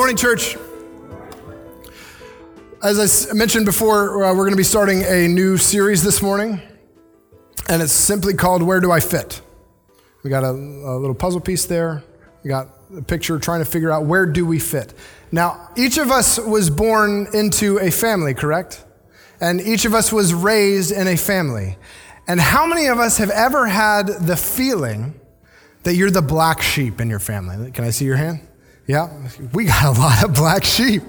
morning, church. As I mentioned before, uh, we're going to be starting a new series this morning, and it's simply called Where Do I Fit? We got a, a little puzzle piece there. We got a picture trying to figure out where do we fit. Now, each of us was born into a family, correct? And each of us was raised in a family. And how many of us have ever had the feeling that you're the black sheep in your family? Can I see your hand? Yeah, we got a lot of black sheep.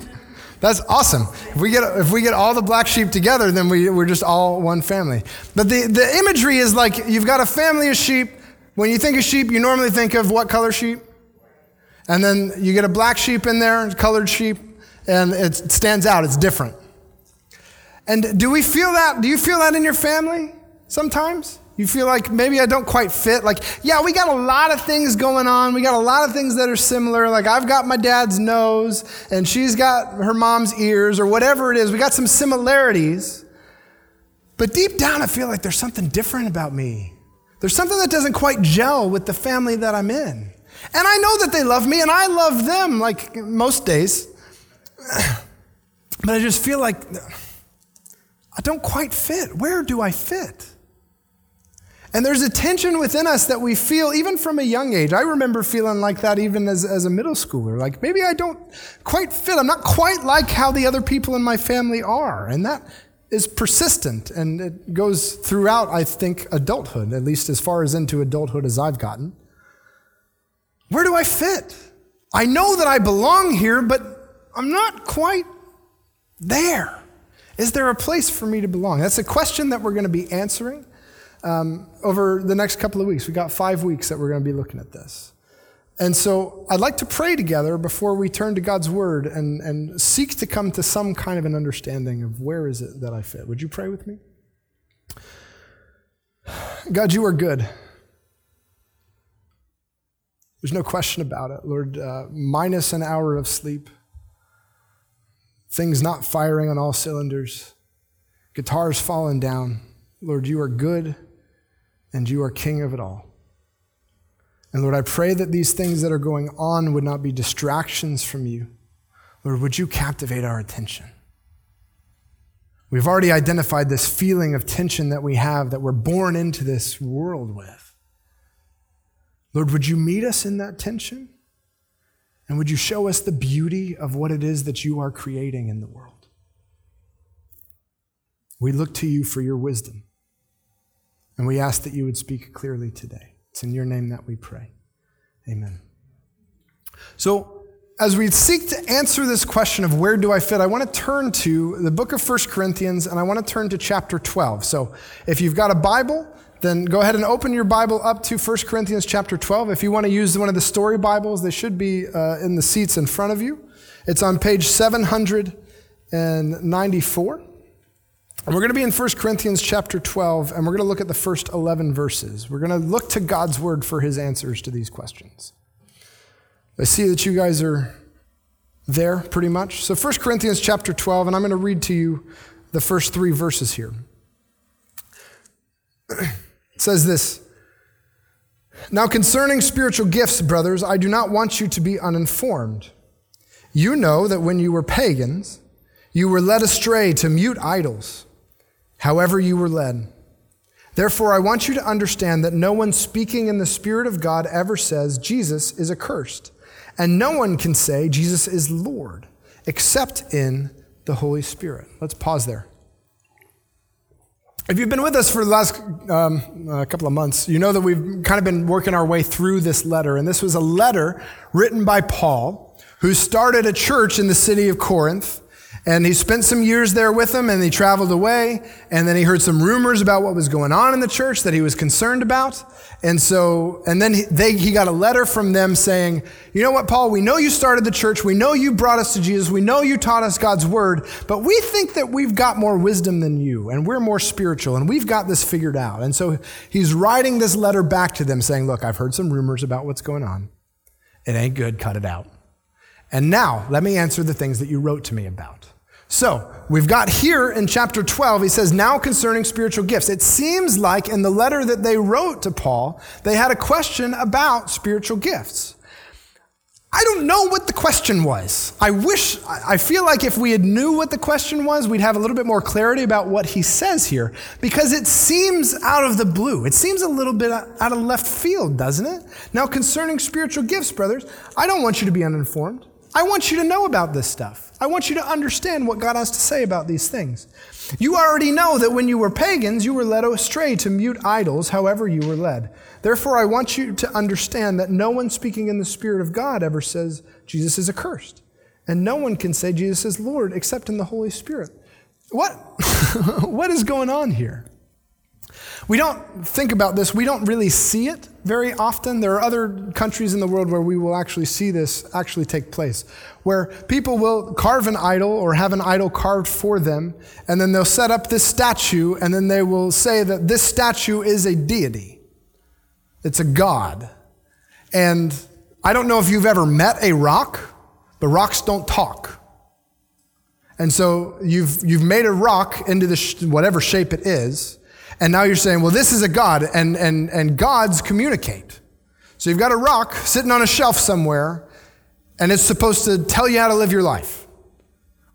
That's awesome. If we get, if we get all the black sheep together, then we, we're just all one family. But the, the imagery is like you've got a family of sheep. When you think of sheep, you normally think of what color sheep? And then you get a black sheep in there, colored sheep, and it stands out. It's different. And do we feel that? Do you feel that in your family sometimes? You feel like maybe I don't quite fit. Like, yeah, we got a lot of things going on. We got a lot of things that are similar. Like, I've got my dad's nose and she's got her mom's ears or whatever it is. We got some similarities. But deep down, I feel like there's something different about me. There's something that doesn't quite gel with the family that I'm in. And I know that they love me and I love them, like most days. But I just feel like I don't quite fit. Where do I fit? And there's a tension within us that we feel even from a young age. I remember feeling like that even as, as a middle schooler. Like maybe I don't quite fit. I'm not quite like how the other people in my family are. And that is persistent and it goes throughout, I think, adulthood, at least as far as into adulthood as I've gotten. Where do I fit? I know that I belong here, but I'm not quite there. Is there a place for me to belong? That's a question that we're going to be answering um, over the next couple of weeks. We've got five weeks that we're going to be looking at this. And so I'd like to pray together before we turn to God's word and, and seek to come to some kind of an understanding of where is it that I fit. Would you pray with me? God, you are good. There's no question about it. Lord, uh, minus an hour of sleep, things not firing on all cylinders, guitars falling down. Lord, you are good and you are king of it all. And Lord, I pray that these things that are going on would not be distractions from you. Lord, would you captivate our attention? We've already identified this feeling of tension that we have, that we're born into this world with. Lord, would you meet us in that tension? And would you show us the beauty of what it is that you are creating in the world? We look to you for your wisdom. And we ask that you would speak clearly today. It's in your name that we pray. Amen. So, as we seek to answer this question of where do I fit, I want to turn to the book of 1 Corinthians and I want to turn to chapter 12. So, if you've got a Bible, then go ahead and open your Bible up to 1 Corinthians chapter 12. If you want to use one of the story Bibles, they should be uh, in the seats in front of you. It's on page 794. We're going to be in 1 Corinthians chapter 12, and we're going to look at the first 11 verses. We're going to look to God's word for his answers to these questions. I see that you guys are there pretty much. So 1 Corinthians chapter 12, and I'm going to read to you the first three verses here. It says this Now concerning spiritual gifts, brothers, I do not want you to be uninformed. You know that when you were pagans, you were led astray to mute idols however you were led. Therefore, I want you to understand that no one speaking in the Spirit of God ever says Jesus is accursed. And no one can say Jesus is Lord except in the Holy Spirit. Let's pause there. If you've been with us for the last um, uh, couple of months, you know that we've kind of been working our way through this letter. And this was a letter written by Paul, who started a church in the city of Corinth and he spent some years there with them and he traveled away. And then he heard some rumors about what was going on in the church that he was concerned about. And so, and then he, they, he got a letter from them saying, you know what, Paul, we know you started the church. We know you brought us to Jesus. We know you taught us God's word, but we think that we've got more wisdom than you and we're more spiritual and we've got this figured out. And so he's writing this letter back to them saying, look, I've heard some rumors about what's going on. It ain't good. Cut it out. And now let me answer the things that you wrote to me about. So, we've got here in chapter 12, he says, now concerning spiritual gifts. It seems like in the letter that they wrote to Paul, they had a question about spiritual gifts. I don't know what the question was. I wish, I feel like if we had knew what the question was, we'd have a little bit more clarity about what he says here because it seems out of the blue. It seems a little bit out of left field, doesn't it? Now, concerning spiritual gifts, brothers, I don't want you to be uninformed. I want you to know about this stuff. I want you to understand what God has to say about these things. You already know that when you were pagans, you were led astray to mute idols, however you were led. Therefore, I want you to understand that no one speaking in the Spirit of God ever says Jesus is accursed. And no one can say Jesus is Lord except in the Holy Spirit. What? what is going on here? We don't think about this, we don't really see it very often. There are other countries in the world where we will actually see this actually take place, where people will carve an idol or have an idol carved for them, and then they'll set up this statue, and then they will say that this statue is a deity. It's a god. And I don't know if you've ever met a rock, but rocks don't talk. And so you've, you've made a rock into the sh- whatever shape it is, and now you're saying, well, this is a God, and, and, and gods communicate. So you've got a rock sitting on a shelf somewhere, and it's supposed to tell you how to live your life,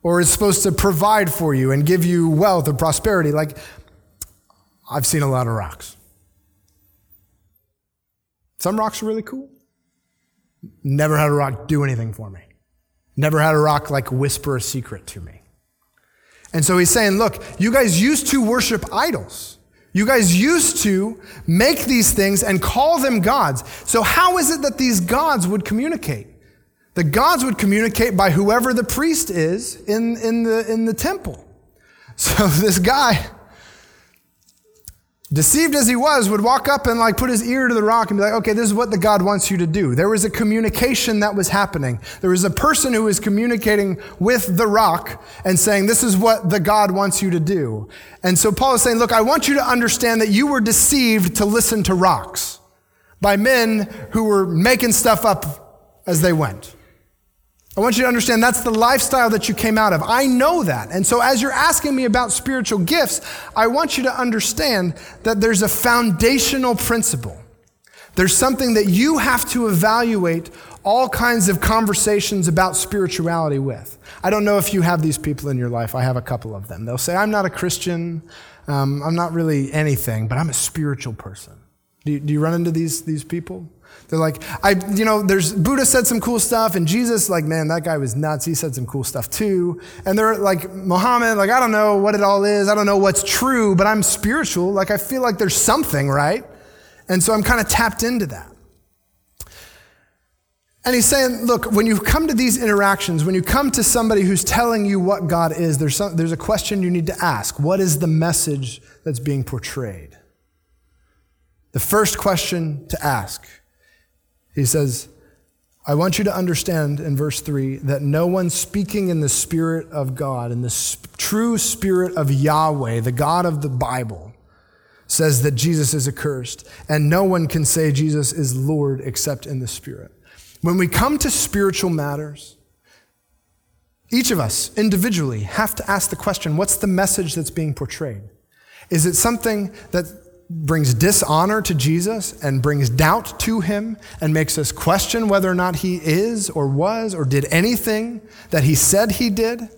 or it's supposed to provide for you and give you wealth or prosperity. Like, I've seen a lot of rocks. Some rocks are really cool. Never had a rock do anything for me. Never had a rock like whisper a secret to me. And so he's saying, look, you guys used to worship idols. You guys used to make these things and call them gods. So, how is it that these gods would communicate? The gods would communicate by whoever the priest is in, in, the, in the temple. So, this guy, deceived as he was, would walk up and like put his ear to the rock and be like, okay, this is what the God wants you to do. There was a communication that was happening. There was a person who was communicating with the rock and saying, this is what the God wants you to do. And so Paul is saying, look, I want you to understand that you were deceived to listen to rocks by men who were making stuff up as they went. I want you to understand that's the lifestyle that you came out of. I know that. And so, as you're asking me about spiritual gifts, I want you to understand that there's a foundational principle. There's something that you have to evaluate all kinds of conversations about spirituality with. I don't know if you have these people in your life. I have a couple of them. They'll say, I'm not a Christian, um, I'm not really anything, but I'm a spiritual person. Do you, do you run into these, these people? They're like, I, you know, there's Buddha said some cool stuff, and Jesus, like, man, that guy was nuts. He said some cool stuff too. And they're like, Muhammad, like, I don't know what it all is. I don't know what's true, but I'm spiritual. Like, I feel like there's something, right? And so I'm kind of tapped into that. And he's saying, look, when you come to these interactions, when you come to somebody who's telling you what God is, there's, some, there's a question you need to ask. What is the message that's being portrayed? The first question to ask he says, I want you to understand in verse 3 that no one speaking in the Spirit of God, in the sp- true Spirit of Yahweh, the God of the Bible, says that Jesus is accursed. And no one can say Jesus is Lord except in the Spirit. When we come to spiritual matters, each of us individually have to ask the question what's the message that's being portrayed? Is it something that brings dishonor to Jesus and brings doubt to him and makes us question whether or not he is or was or did anything that he said he did.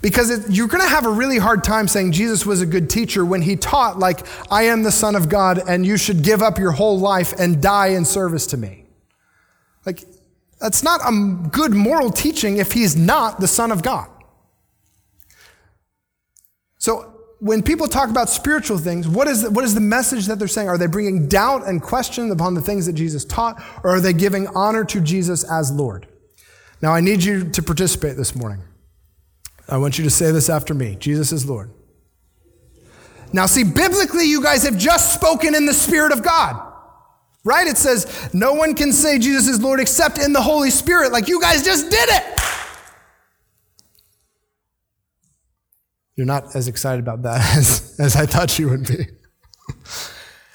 Because it, you're going to have a really hard time saying Jesus was a good teacher when he taught, like, I am the Son of God and you should give up your whole life and die in service to me. Like, that's not a good moral teaching if he's not the Son of God. So, when people talk about spiritual things, what is, the, what is the message that they're saying? Are they bringing doubt and question upon the things that Jesus taught, or are they giving honor to Jesus as Lord? Now, I need you to participate this morning. I want you to say this after me Jesus is Lord. Now, see, biblically, you guys have just spoken in the Spirit of God. Right? It says, no one can say Jesus is Lord except in the Holy Spirit. Like you guys just did it. You're not as excited about that as, as I thought you would be.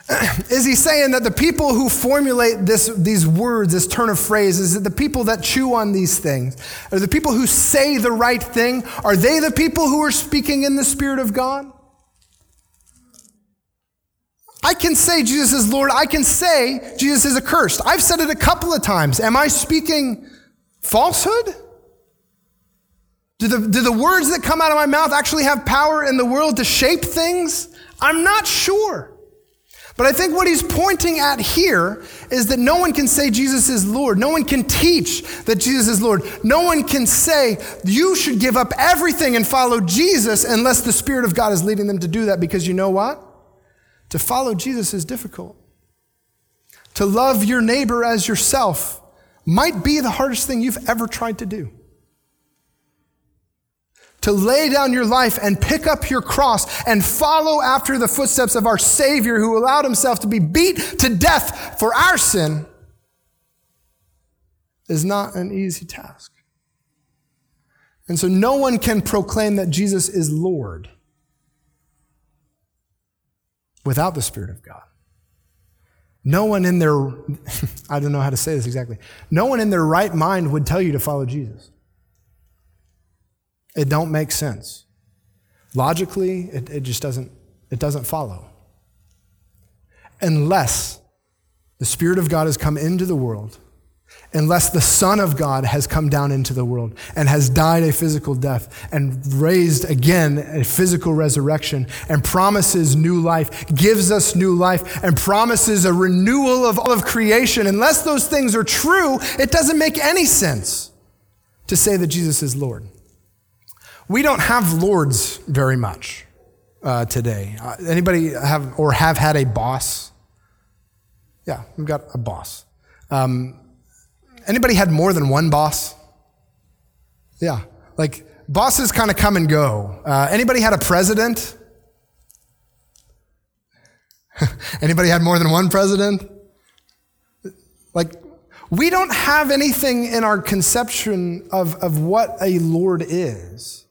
is he saying that the people who formulate this, these words, this turn of phrase, is it the people that chew on these things? Are the people who say the right thing? Are they the people who are speaking in the Spirit of God? I can say Jesus is Lord. I can say Jesus is accursed. I've said it a couple of times. Am I speaking Falsehood? Do the, do the words that come out of my mouth actually have power in the world to shape things? I'm not sure. But I think what he's pointing at here is that no one can say Jesus is Lord. No one can teach that Jesus is Lord. No one can say you should give up everything and follow Jesus unless the Spirit of God is leading them to do that because you know what? To follow Jesus is difficult. To love your neighbor as yourself might be the hardest thing you've ever tried to do to lay down your life and pick up your cross and follow after the footsteps of our Savior who allowed himself to be beat to death for our sin is not an easy task. And so no one can proclaim that Jesus is Lord without the Spirit of God. No one in their, I don't know how to say this exactly, no one in their right mind would tell you to follow Jesus. It don't make sense. Logically, it, it just doesn't, it doesn't follow. Unless the Spirit of God has come into the world, unless the Son of God has come down into the world and has died a physical death and raised again a physical resurrection and promises new life, gives us new life, and promises a renewal of all of creation, unless those things are true, it doesn't make any sense to say that Jesus is Lord. We don't have lords very much uh, today. Uh, anybody have or have had a boss? Yeah, we've got a boss. Um, anybody had more than one boss? Yeah, like bosses kind of come and go. Uh, anybody had a president? anybody had more than one president? Like, we don't have anything in our conception of, of what a Lord is.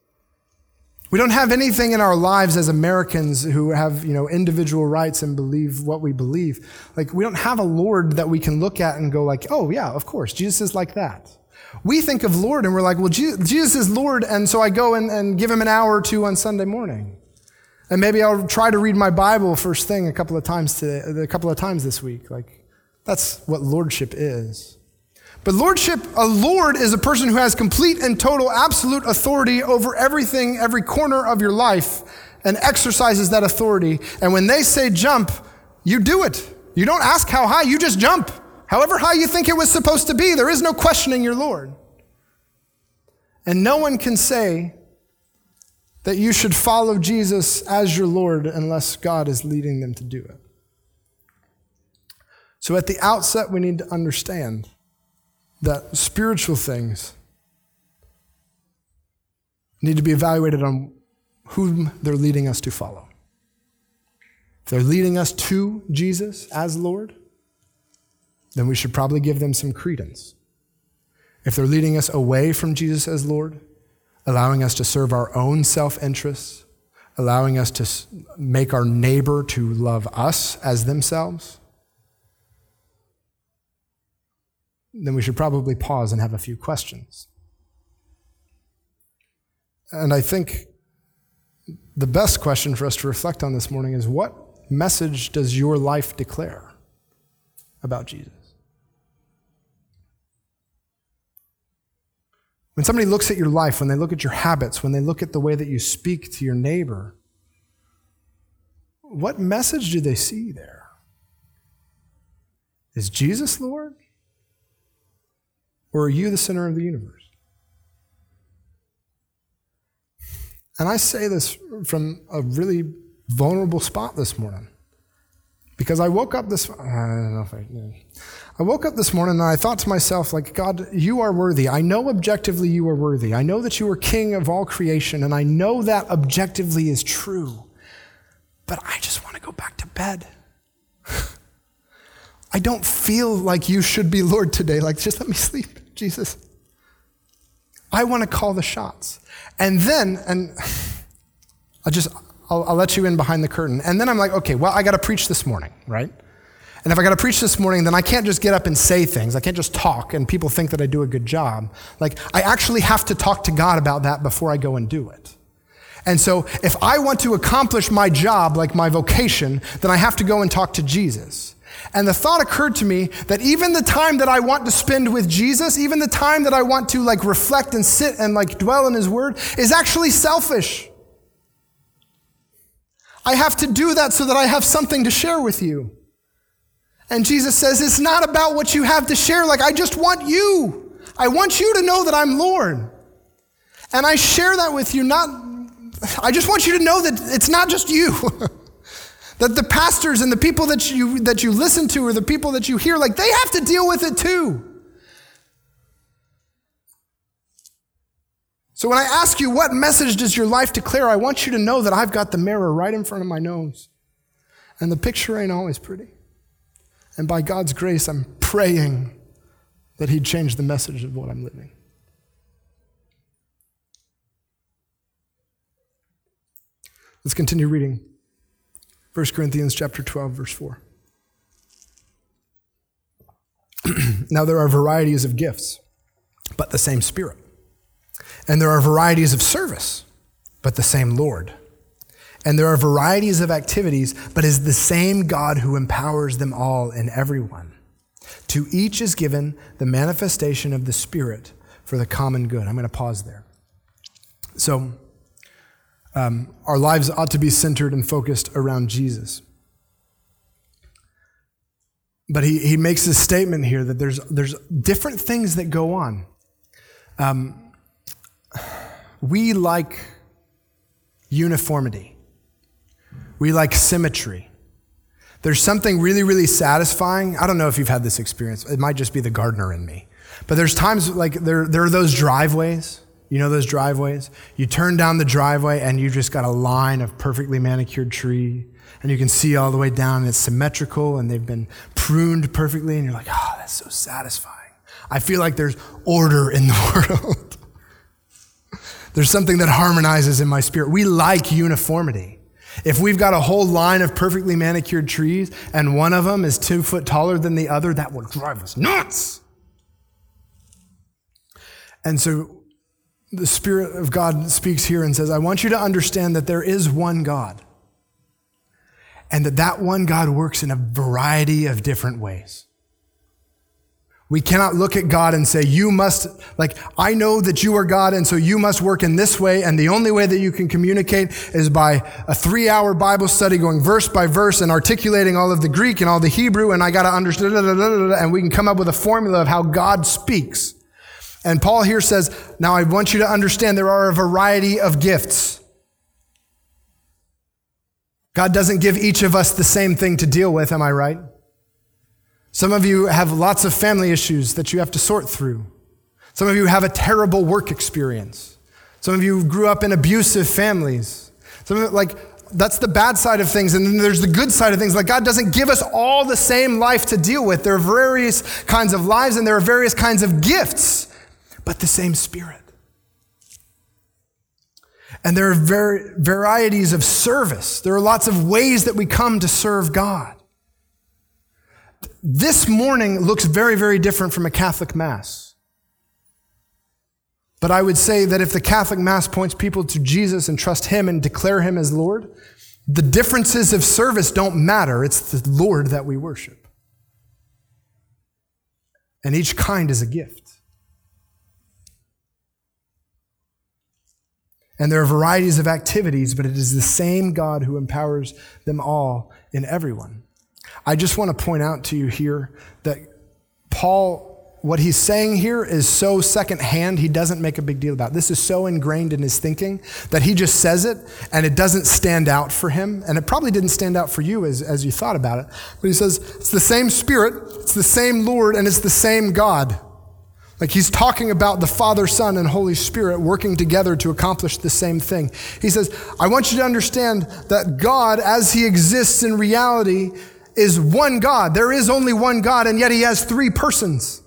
We don't have anything in our lives as Americans who have, you know, individual rights and believe what we believe. Like, we don't have a Lord that we can look at and go like, oh, yeah, of course, Jesus is like that. We think of Lord and we're like, well, Jesus is Lord, and so I go and, and give him an hour or two on Sunday morning. And maybe I'll try to read my Bible first thing a couple of times today, a couple of times this week. Like, that's what lordship is. But lordship, a lord is a person who has complete and total absolute authority over everything, every corner of your life, and exercises that authority. And when they say jump, you do it. You don't ask how high, you just jump. However high you think it was supposed to be, there is no questioning your Lord. And no one can say that you should follow Jesus as your Lord unless God is leading them to do it. So at the outset, we need to understand that spiritual things need to be evaluated on whom they're leading us to follow. If they're leading us to Jesus as Lord, then we should probably give them some credence. If they're leading us away from Jesus as Lord, allowing us to serve our own self interests, allowing us to make our neighbor to love us as themselves, then we should probably pause and have a few questions. And I think the best question for us to reflect on this morning is what message does your life declare about Jesus? When somebody looks at your life, when they look at your habits, when they look at the way that you speak to your neighbor, what message do they see there? Is Jesus Lord? Or are you the center of the universe? And I say this from a really vulnerable spot this morning. Because I woke up this I don't know if I, I woke up this morning and I thought to myself, like, God, you are worthy. I know objectively you are worthy. I know that you are king of all creation, and I know that objectively is true. But I just want to go back to bed. I don't feel like you should be Lord today. Like, just let me sleep. Jesus. I want to call the shots. And then, and I'll just, I'll, I'll, let you in behind the curtain. And then I'm like, okay, well, I got to preach this morning, right? And if I got to preach this morning, then I can't just get up and say things. I can't just talk and people think that I do a good job. Like, I actually have to talk to God about that before I go and do it. And so, if I want to accomplish my job, like my vocation, then I have to go and talk to Jesus. And the thought occurred to me that even the time that I want to spend with Jesus, even the time that I want to like reflect and sit and like dwell in his word is actually selfish. I have to do that so that I have something to share with you. And Jesus says, it's not about what you have to share. Like, I just want you. I want you to know that I'm Lord. And I share that with you, not, I just want you to know that it's not just you. that the pastors and the people that you, that you listen to or the people that you hear, like, they have to deal with it too. So when I ask you, what message does your life declare? I want you to know that I've got the mirror right in front of my nose. And the picture ain't always pretty. And by God's grace, I'm praying that He'd change the message of what I'm living. Let's continue reading. 1 Corinthians chapter 12 verse 4. now there are varieties of gifts, but the same spirit. And there are varieties of service, but the same Lord. And there are varieties of activities, but is the same God who empowers them all in everyone. To each is given the manifestation of the Spirit for the common good. I'm going to pause there. So, um, our lives ought to be centered and focused around Jesus. But he, he makes this statement here that there's, there's different things that go on. Um, we like uniformity, we like symmetry. There's something really, really satisfying. I don't know if you've had this experience. It might just be the gardener in me. But there's times like there, there are those driveways. You know those driveways? You turn down the driveway and you just got a line of perfectly manicured tree. And you can see all the way down and it's symmetrical and they've been pruned perfectly. And you're like, oh, that's so satisfying. I feel like there's order in the world. There's something that harmonizes in my spirit. We like uniformity. If we've got a whole line of perfectly manicured trees and one of them is two foot taller than the other, that will drive us nuts. And so the Spirit of God speaks here and says, I want you to understand that there is one God and that that one God works in a variety of different ways. We cannot look at God and say, you must, like, I know that you are God, and so you must work in this way, and the only way that you can communicate is by a three hour Bible study going verse by verse and articulating all of the Greek and all the Hebrew, and I gotta understand, and we can come up with a formula of how God speaks. And Paul here says, now I want you to understand there are a variety of gifts. God doesn't give each of us the same thing to deal with, am I right? Some of you have lots of family issues that you have to sort through. Some of you have a terrible work experience. Some of you grew up in abusive families. Some of it, like, that's the bad side of things. And then there's the good side of things. Like, God doesn't give us all the same life to deal with. There are various kinds of lives and there are various kinds of gifts, but the same Spirit. And there are var- varieties of service. There are lots of ways that we come to serve God. This morning looks very, very different from a Catholic Mass. But I would say that if the Catholic Mass points people to Jesus and trust Him and declare Him as Lord, the differences of service don't matter. It's the Lord that we worship. And each kind is a gift. And there are varieties of activities, but it is the same God who empowers them all in everyone. I just want to point out to you here that Paul, what he's saying here is so secondhand, he doesn't make a big deal about. It. This is so ingrained in his thinking that he just says it and it doesn't stand out for him. And it probably didn't stand out for you as, as you thought about it. But he says, it's the same Spirit, it's the same Lord, and it's the same God. Like he's talking about the Father, Son, and Holy Spirit working together to accomplish the same thing. He says, I want you to understand that God, as he exists in reality, is one God. There is only one God, and yet he has three persons.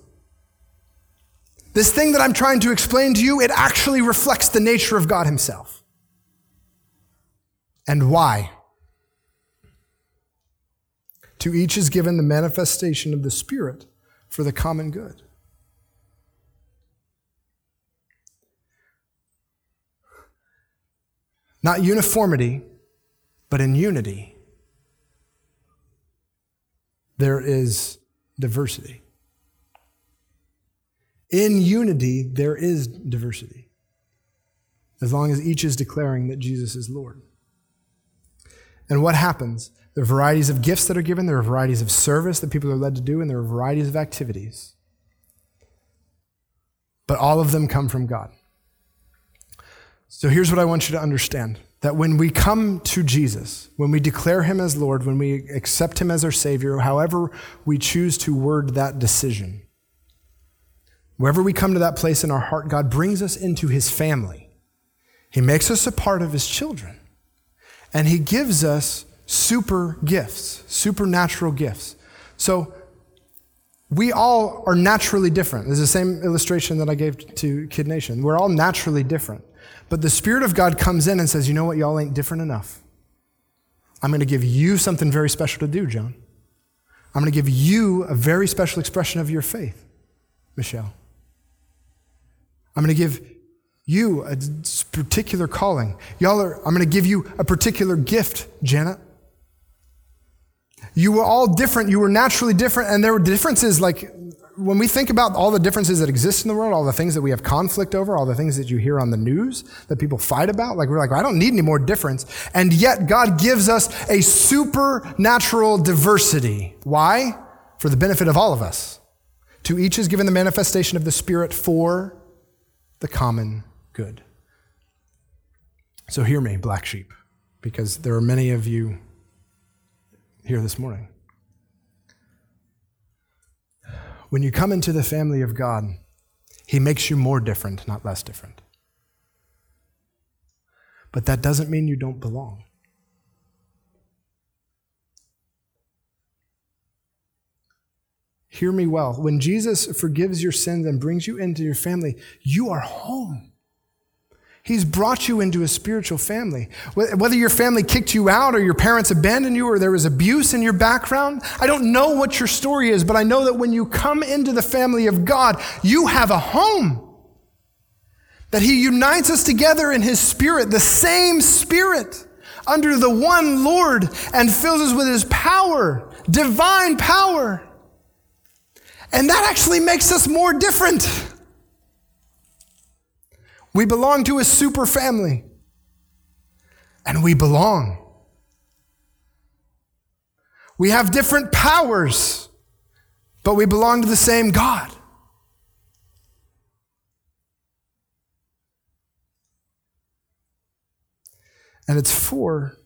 This thing that I'm trying to explain to you, it actually reflects the nature of God himself. And why? To each is given the manifestation of the Spirit for the common good. Not uniformity, but in unity there is diversity. In unity, there is diversity, as long as each is declaring that Jesus is Lord. And what happens? There are varieties of gifts that are given, there are varieties of service that people are led to do, and there are varieties of activities. But all of them come from God. So here's what I want you to understand that when we come to Jesus, when we declare him as Lord, when we accept him as our Savior, however we choose to word that decision, wherever we come to that place in our heart, God brings us into his family. He makes us a part of his children. And he gives us super gifts, supernatural gifts. So we all are naturally different. Is the same illustration that I gave to Kid Nation. We're all naturally different. But the Spirit of God comes in and says, you know what, y'all ain't different enough. I'm going to give you something very special to do, John. I'm going to give you a very special expression of your faith, Michelle. I'm going to give you a particular calling. Y'all are, I'm going to give you a particular gift, Janet. You were all different. You were naturally different. And there were differences like when we think about all the differences that exist in the world, all the things that we have conflict over, all the things that you hear on the news that people fight about, like we're like, I don't need any more difference. And yet God gives us a supernatural diversity. Why? For the benefit of all of us. To each is given the manifestation of the Spirit for the common good. So hear me, black sheep, because there are many of you here this morning. When you come into the family of God, He makes you more different, not less different. But that doesn't mean you don't belong. Hear me well. When Jesus forgives your sins and brings you into your family, you are home. He's brought you into a spiritual family. Whether your family kicked you out or your parents abandoned you or there was abuse in your background, I don't know what your story is, but I know that when you come into the family of God, you have a home. That He unites us together in His Spirit, the same Spirit, under the one Lord, and fills us with His power, divine power. And that actually makes us more different. We belong to a super family. And we belong. We have different powers, but we belong to the same God. And it's for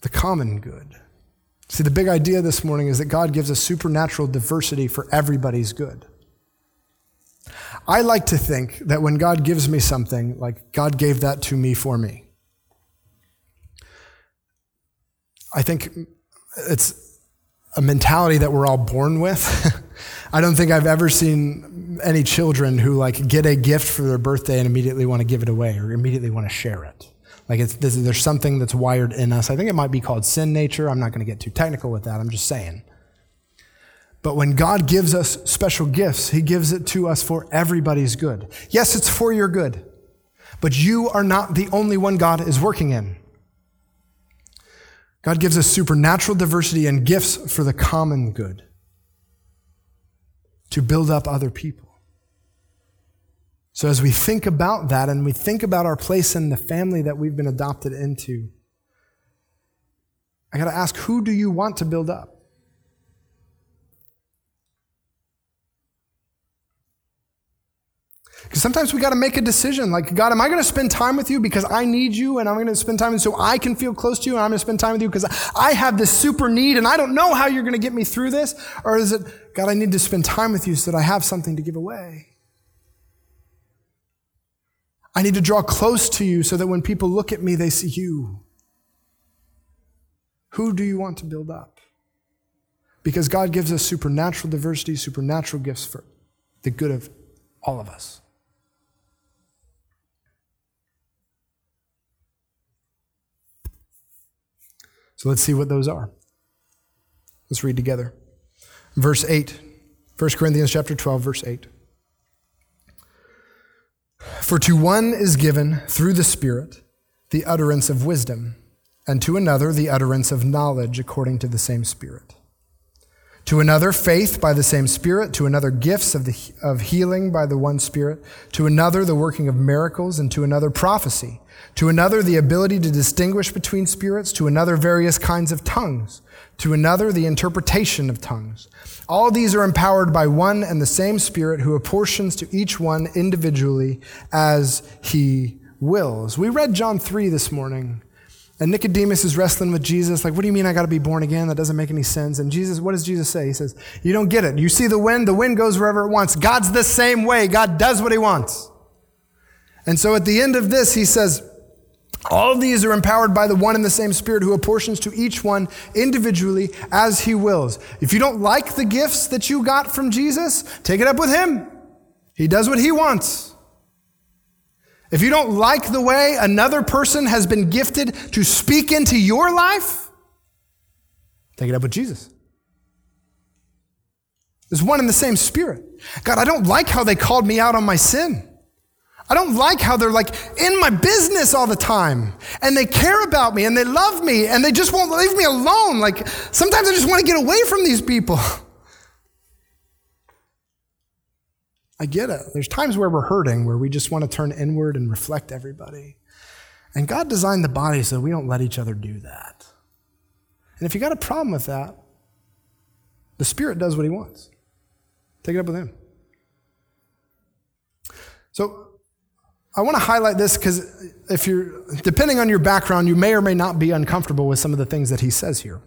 the common good. See, the big idea this morning is that God gives us supernatural diversity for everybody's good. I like to think that when God gives me something, like God gave that to me for me. I think it's a mentality that we're all born with. I don't think I've ever seen any children who like get a gift for their birthday and immediately want to give it away or immediately want to share it. Like it's, there's something that's wired in us. I think it might be called sin nature. I'm not going to get too technical with that. I'm just saying. But when God gives us special gifts, He gives it to us for everybody's good. Yes, it's for your good, but you are not the only one God is working in. God gives us supernatural diversity and gifts for the common good to build up other people. So, as we think about that and we think about our place in the family that we've been adopted into, I got to ask who do you want to build up? Because sometimes we got to make a decision like, God, am I going to spend time with you because I need you and I'm going to spend time so I can feel close to you and I'm going to spend time with you because I have this super need and I don't know how you're going to get me through this? Or is it, God, I need to spend time with you so that I have something to give away? I need to draw close to you so that when people look at me, they see you. Who do you want to build up? Because God gives us supernatural diversity, supernatural gifts for the good of all of us. So let's see what those are. Let's read together. Verse 8, 1 Corinthians chapter 12, verse 8. For to one is given through the Spirit the utterance of wisdom, and to another the utterance of knowledge according to the same Spirit. To another, faith by the same Spirit. To another, gifts of, the, of healing by the one Spirit. To another, the working of miracles. And to another, prophecy. To another, the ability to distinguish between spirits. To another, various kinds of tongues. To another, the interpretation of tongues. All these are empowered by one and the same Spirit who apportions to each one individually as he wills. We read John 3 this morning. And Nicodemus is wrestling with Jesus, like, what do you mean I got to be born again? That doesn't make any sense. And Jesus, what does Jesus say? He says, You don't get it. You see the wind, the wind goes wherever it wants. God's the same way. God does what he wants. And so at the end of this, he says, all these are empowered by the one and the same Spirit who apportions to each one individually as he wills. If you don't like the gifts that you got from Jesus, take it up with him. He does what he wants. If you don't like the way another person has been gifted to speak into your life, take it up with Jesus. There's one in the same spirit. God, I don't like how they called me out on my sin. I don't like how they're like in my business all the time and they care about me and they love me and they just won't leave me alone. Like sometimes I just want to get away from these people. I get it. There's times where we're hurting, where we just want to turn inward and reflect everybody. And God designed the body so we don't let each other do that. And if you got a problem with that, the Spirit does what He wants. Take it up with Him. So I want to highlight this because if you're, depending on your background, you may or may not be uncomfortable with some of the things that He says here.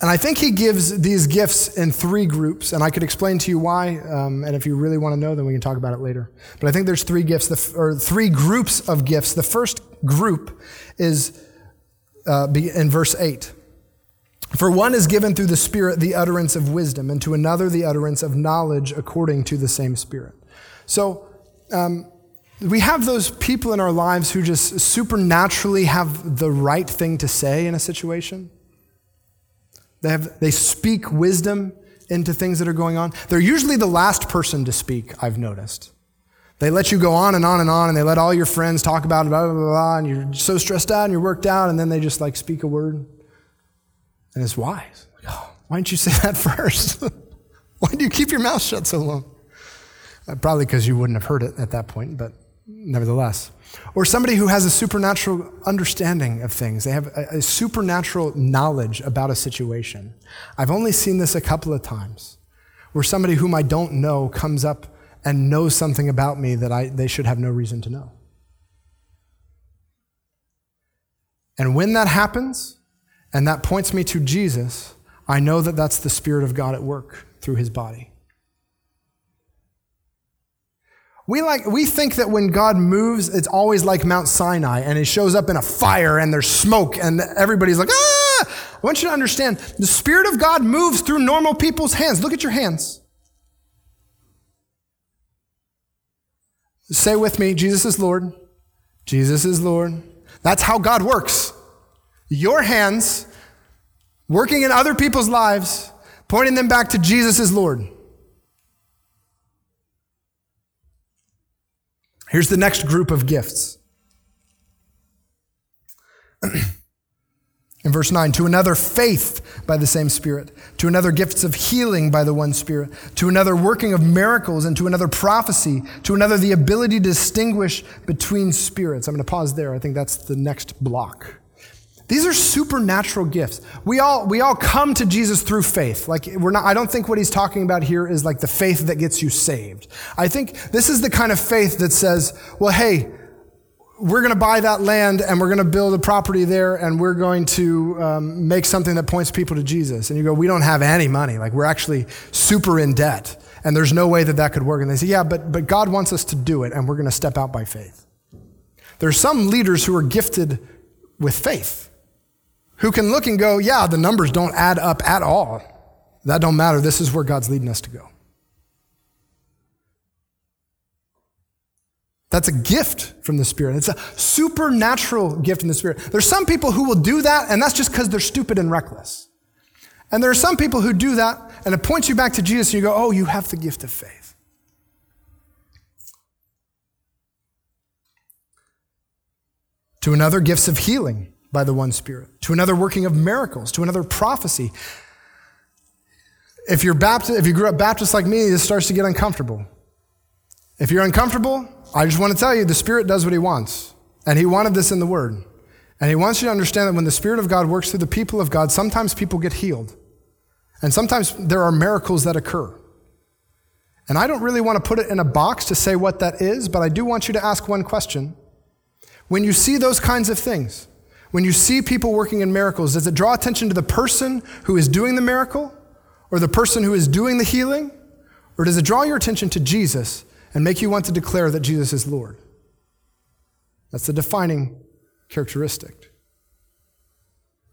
And I think he gives these gifts in three groups, and I could explain to you why. Um, and if you really want to know, then we can talk about it later. But I think there's three gifts, or three groups of gifts. The first group is uh, in verse eight. For one is given through the Spirit the utterance of wisdom, and to another the utterance of knowledge according to the same Spirit. So. Um, we have those people in our lives who just supernaturally have the right thing to say in a situation. They, have, they speak wisdom into things that are going on. They're usually the last person to speak, I've noticed. They let you go on and on and on, and they let all your friends talk about it, blah, blah, blah, blah, and you're so stressed out and you're worked out, and then they just like speak a word. And it's wise. oh, why didn't you say that first? why do you keep your mouth shut so long? Uh, probably because you wouldn't have heard it at that point, but nevertheless. Or somebody who has a supernatural understanding of things. They have a, a, supernatural knowledge about a situation. I've only seen this a couple of times where somebody whom I don't know comes up and knows something about me that I, they should have no reason to know. And when that happens, and that points me to Jesus, I know that that's the Spirit of God at work through his body. We, like, we think that when God moves, it's always like Mount Sinai and it shows up in a fire and there's smoke and everybody's like, ah! I want you to understand the Spirit of God moves through normal people's hands. Look at your hands. Say with me, Jesus is Lord. Jesus is Lord. That's how God works. Your hands working in other people's lives, pointing them back to Jesus is Lord. Here's the next group of gifts. In verse 9, to another faith by the same Spirit, to another gifts of healing by the one Spirit, to another working of miracles, and to another prophecy, to another the ability to distinguish between spirits. I'm going to pause there. I think that's the next block. These are supernatural gifts. We all, we all come to Jesus through faith. Like, we're not, I don't think what he's talking about here is like the faith that gets you saved. I think this is the kind of faith that says, well, hey, we're going to buy that land and we're going to build a property there and we're going to um, make something that points people to Jesus. And you go, we don't have any money. Like, we're actually super in debt and there's no way that that could work. And they say, yeah, but, but God wants us to do it and we're going to step out by faith. There are some leaders who are gifted with faith who can look and go, yeah, the numbers don't add up at all. That don't matter. This is where God's leading us to go. That's a gift from the Spirit. It's a supernatural gift from the Spirit. There's some people who will do that, and that's just because they're stupid and reckless. And there are some people who do that, and it points you back to Jesus, and you go, oh, you have the gift of faith. To another, gifts of healing by the one Spirit, to another working of miracles, to another prophecy. if you're Baptist, if you grew up Baptist like me, this starts to get uncomfortable. If you're uncomfortable, I just want to tell you the Spirit does what He wants. And He wanted this in the Word. And He wants you to understand that when the Spirit of God works through the people of God, sometimes people get healed. And sometimes there are miracles that occur. And I don't really want to put it in a box to say what that is, but I do want you to ask one question. When you see those kinds of things, when you see people working in miracles, does it draw attention to the person who is doing the miracle or the person who is doing the healing? Or does it draw your attention to Jesus and make you want to declare that Jesus is Lord. That's the defining characteristic.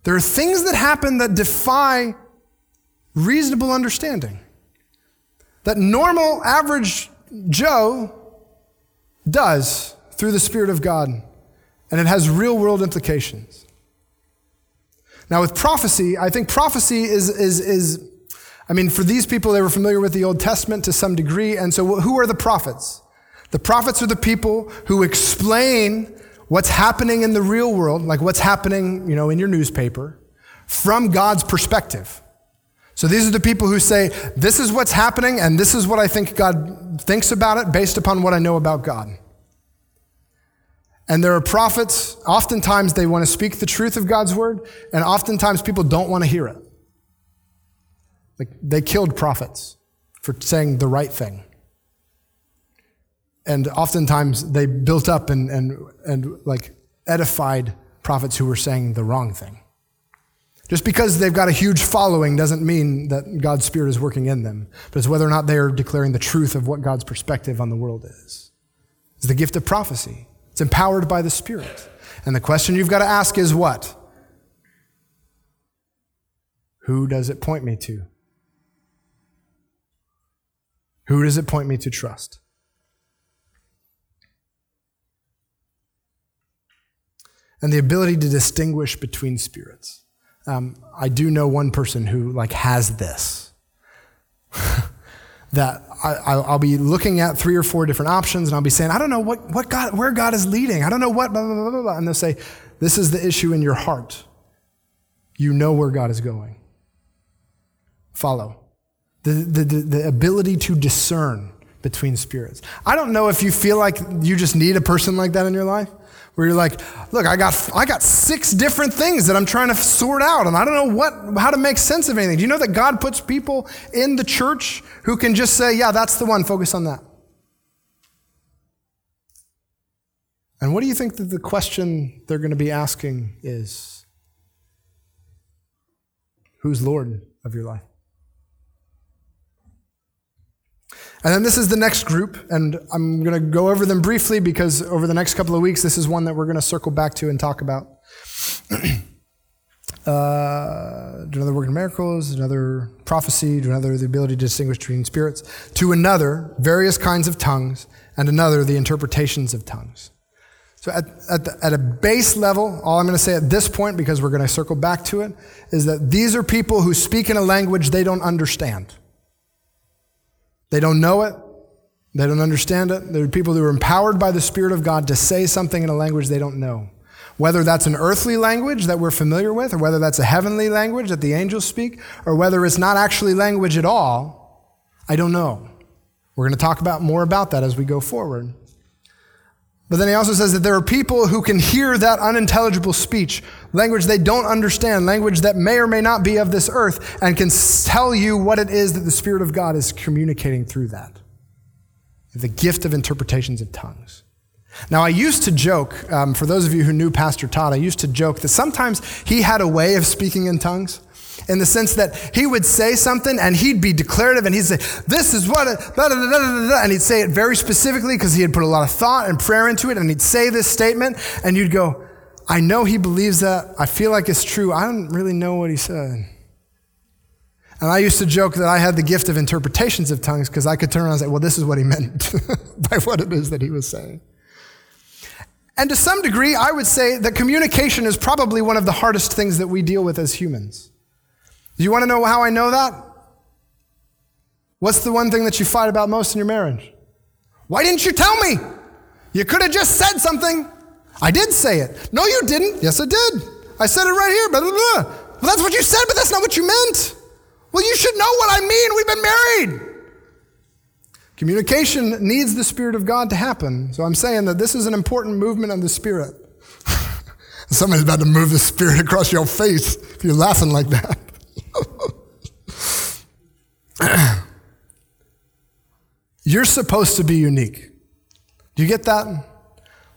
There are things that happen that defy reasonable understanding. That normal, average Joe does through the Spirit of God, and it has real world implications. Now, with prophecy, I think prophecy is, is, is I mean, for these people, they were familiar with the Old Testament to some degree. And so, who are the prophets? The prophets are the people who explain what's happening in the real world, like what's happening, you know, in your newspaper, from God's perspective. So these are the people who say, this is what's happening, and this is what I think God thinks about it based upon what I know about God. And there are prophets, oftentimes they want to speak the truth of God's word, and oftentimes people don't want to hear it. Like they killed prophets for saying the right thing. And oftentimes they built up and, and, and like edified prophets who were saying the wrong thing. Just because they've got a huge following doesn't mean that God's Spirit is working in them, but it's whether or not they're declaring the truth of what God's perspective on the world is. It's the gift of prophecy. It's empowered by the Spirit. And the question you've got to ask is what? Who does it point me to? Who does it point me to trust? And the ability to distinguish between spirits. Um, I do know one person who like has this. that I, will be looking at three or four different options and I'll be saying, I don't know what, what God, where God is leading. I don't know what, blah, blah, blah, blah. And they'll say, this is the issue in your heart. You know where God is going. Follow the, the, the ability to discern between spirits. I don't know if you feel like you just need a person like that in your life, where you're like, look, I got, I got six different things that I'm trying to sort out, and I don't know what, how to make sense of anything. Do you know that God puts people in the church who can just say, yeah, that's the one, focus on that? And what do you think that the question they're going to be asking is? Who's Lord of your life? And then this is the next group, and I'm going to go over them briefly because over the next couple of weeks, this is one that we're going to circle back to and talk about. uh, work in miracles, another prophecy, do another the ability to distinguish between spirits, to another various kinds of tongues, and another the interpretations of tongues. So at, at, the, at a base level, all I'm going to say at this point, because we're going to circle back to it, is that these are people who speak in a language they don't understand. They don't know it. They don't understand it. There are people who are empowered by the Spirit of God to say something in a language they don't know. Whether that's an earthly language that we're familiar with, or whether that's a heavenly language that the angels speak, or whether it's not actually language at all, I don't know. We're going to talk about more about that as we go forward. But then he also says that there are people who can hear that unintelligible speech, language they don't understand, language that may or may not be of this earth, and can tell you what it is that the Spirit of God is communicating through that. The gift of interpretations of tongues. Now, I used to joke, um, for those of you who knew Pastor Todd, I used to joke that sometimes he had a way of speaking in tongues in the sense that he would say something and he'd be declarative and he'd say, This is what, blah, blah, blah, and he'd say it very specifically because he had put a lot of thought and prayer into it. And he'd say this statement, and you'd go, I know he believes that. I feel like it's true. I don't really know what he said. And I used to joke that I had the gift of interpretations of tongues because I could turn around and say, Well, this is what he meant by what it is that he was saying. And to some degree, I would say that communication is probably one of the hardest things that we deal with as humans. Do you want to know how I know that? What's the one thing that you fight about most in your marriage? Why didn't you tell me? You could have just said something. I did say it. No, you didn't. Yes, I did. I said it right here. Blah, blah, blah. Well, that's what you said, but that's not what you meant. Well, you should know what I mean. We've been married. Communication needs the Spirit of God to happen. So I'm saying that this is an important movement of the Spirit. Somebody's about to move the Spirit across your face if you're laughing like that. you're supposed to be unique. Do you get that?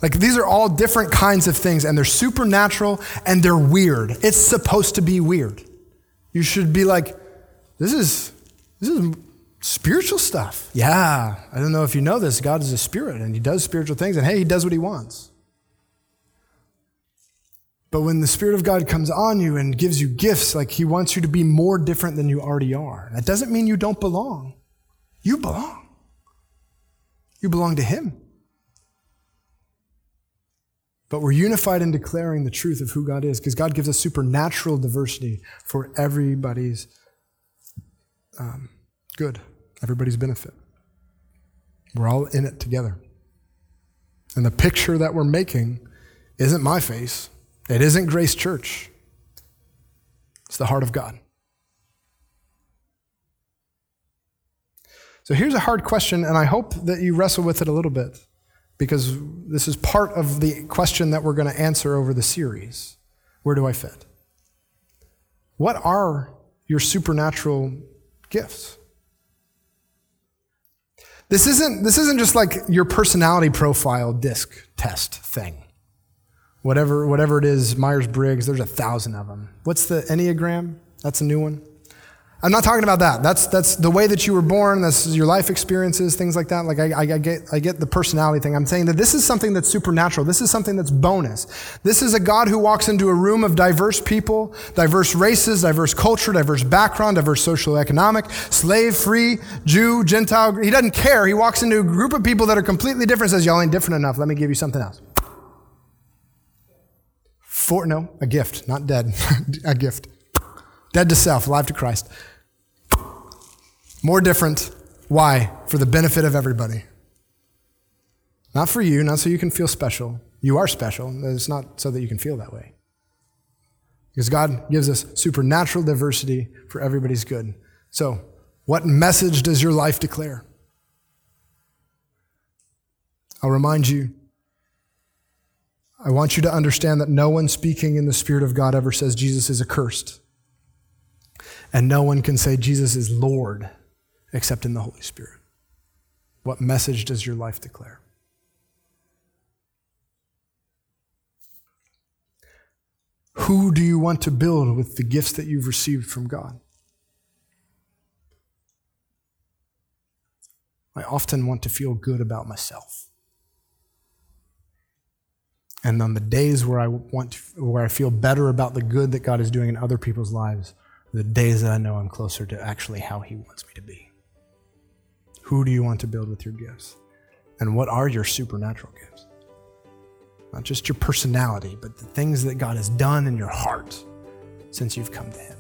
Like these are all different kinds of things and they're supernatural and they're weird. It's supposed to be weird. You should be like, this is this is spiritual stuff. Yeah, I don't know if you know this. God is a spirit and he does spiritual things and hey, he does what he wants. But when the Spirit of God comes on you and gives you gifts, like He wants you to be more different than you already are. That doesn't mean you don't belong. You belong. You belong to Him. But we're unified in declaring the truth of who God is because God gives us supernatural diversity for everybody's um, good, everybody's benefit. We're all in it together. And the picture that we're making isn't my face, it isn't Grace Church, it's the heart of God. So here's a hard question, and I hope that you wrestle with it a little bit because this is part of the question that we're going to answer over the series. Where do I fit? What are your supernatural gifts? This isn't, this isn't just like your personality profile disc test thing. Whatever, whatever it is, Myers Briggs, there's a thousand of them. What's the Enneagram? That's a new one. I'm not talking about that. That's, that's the way that you were born. That's your life experiences, things like that. Like I, I, I, get, I get the personality thing. I'm saying that this is something that's supernatural. This is something that's bonus. This is a God who walks into a room of diverse people, diverse races, diverse culture, diverse background, diverse social economic, slave, free, Jew, Gentile. He doesn't care. He walks into a group of people that are completely different says, y'all ain't different enough. Let me give you something else. For, no, a gift, not dead. a gift. Dead to self, alive to Christ. More different. Why? For the benefit of everybody. Not for you, not so you can feel special. You are special. It's not so that you can feel that way. Because God gives us supernatural diversity for everybody's good. So, what message does your life declare? I'll remind you. I want you to understand that no one speaking in the Spirit of God ever says Jesus is accursed. And no one can say Jesus is Lord except in the Holy Spirit. What message does your life declare? Who do you want to build with the gifts that you've received from God? I often want to feel good about myself. And on the days where I want to, where I feel better about the good that God is doing in other people's lives, the days that I know I'm closer to actually how He wants me to be. Who do you want to build with your gifts? And what are your supernatural gifts? Not just your personality, but the things that God has done in your heart since you've come to Him.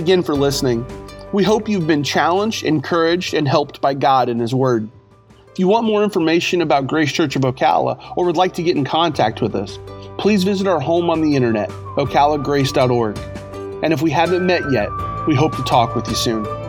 Again for listening. We hope you've been challenged, encouraged, and helped by God and His Word. If you want more information about Grace Church of Ocala or would like to get in contact with us, please visit our home on the internet, ocalagrace.org. And if we haven't met yet, we hope to talk with you soon.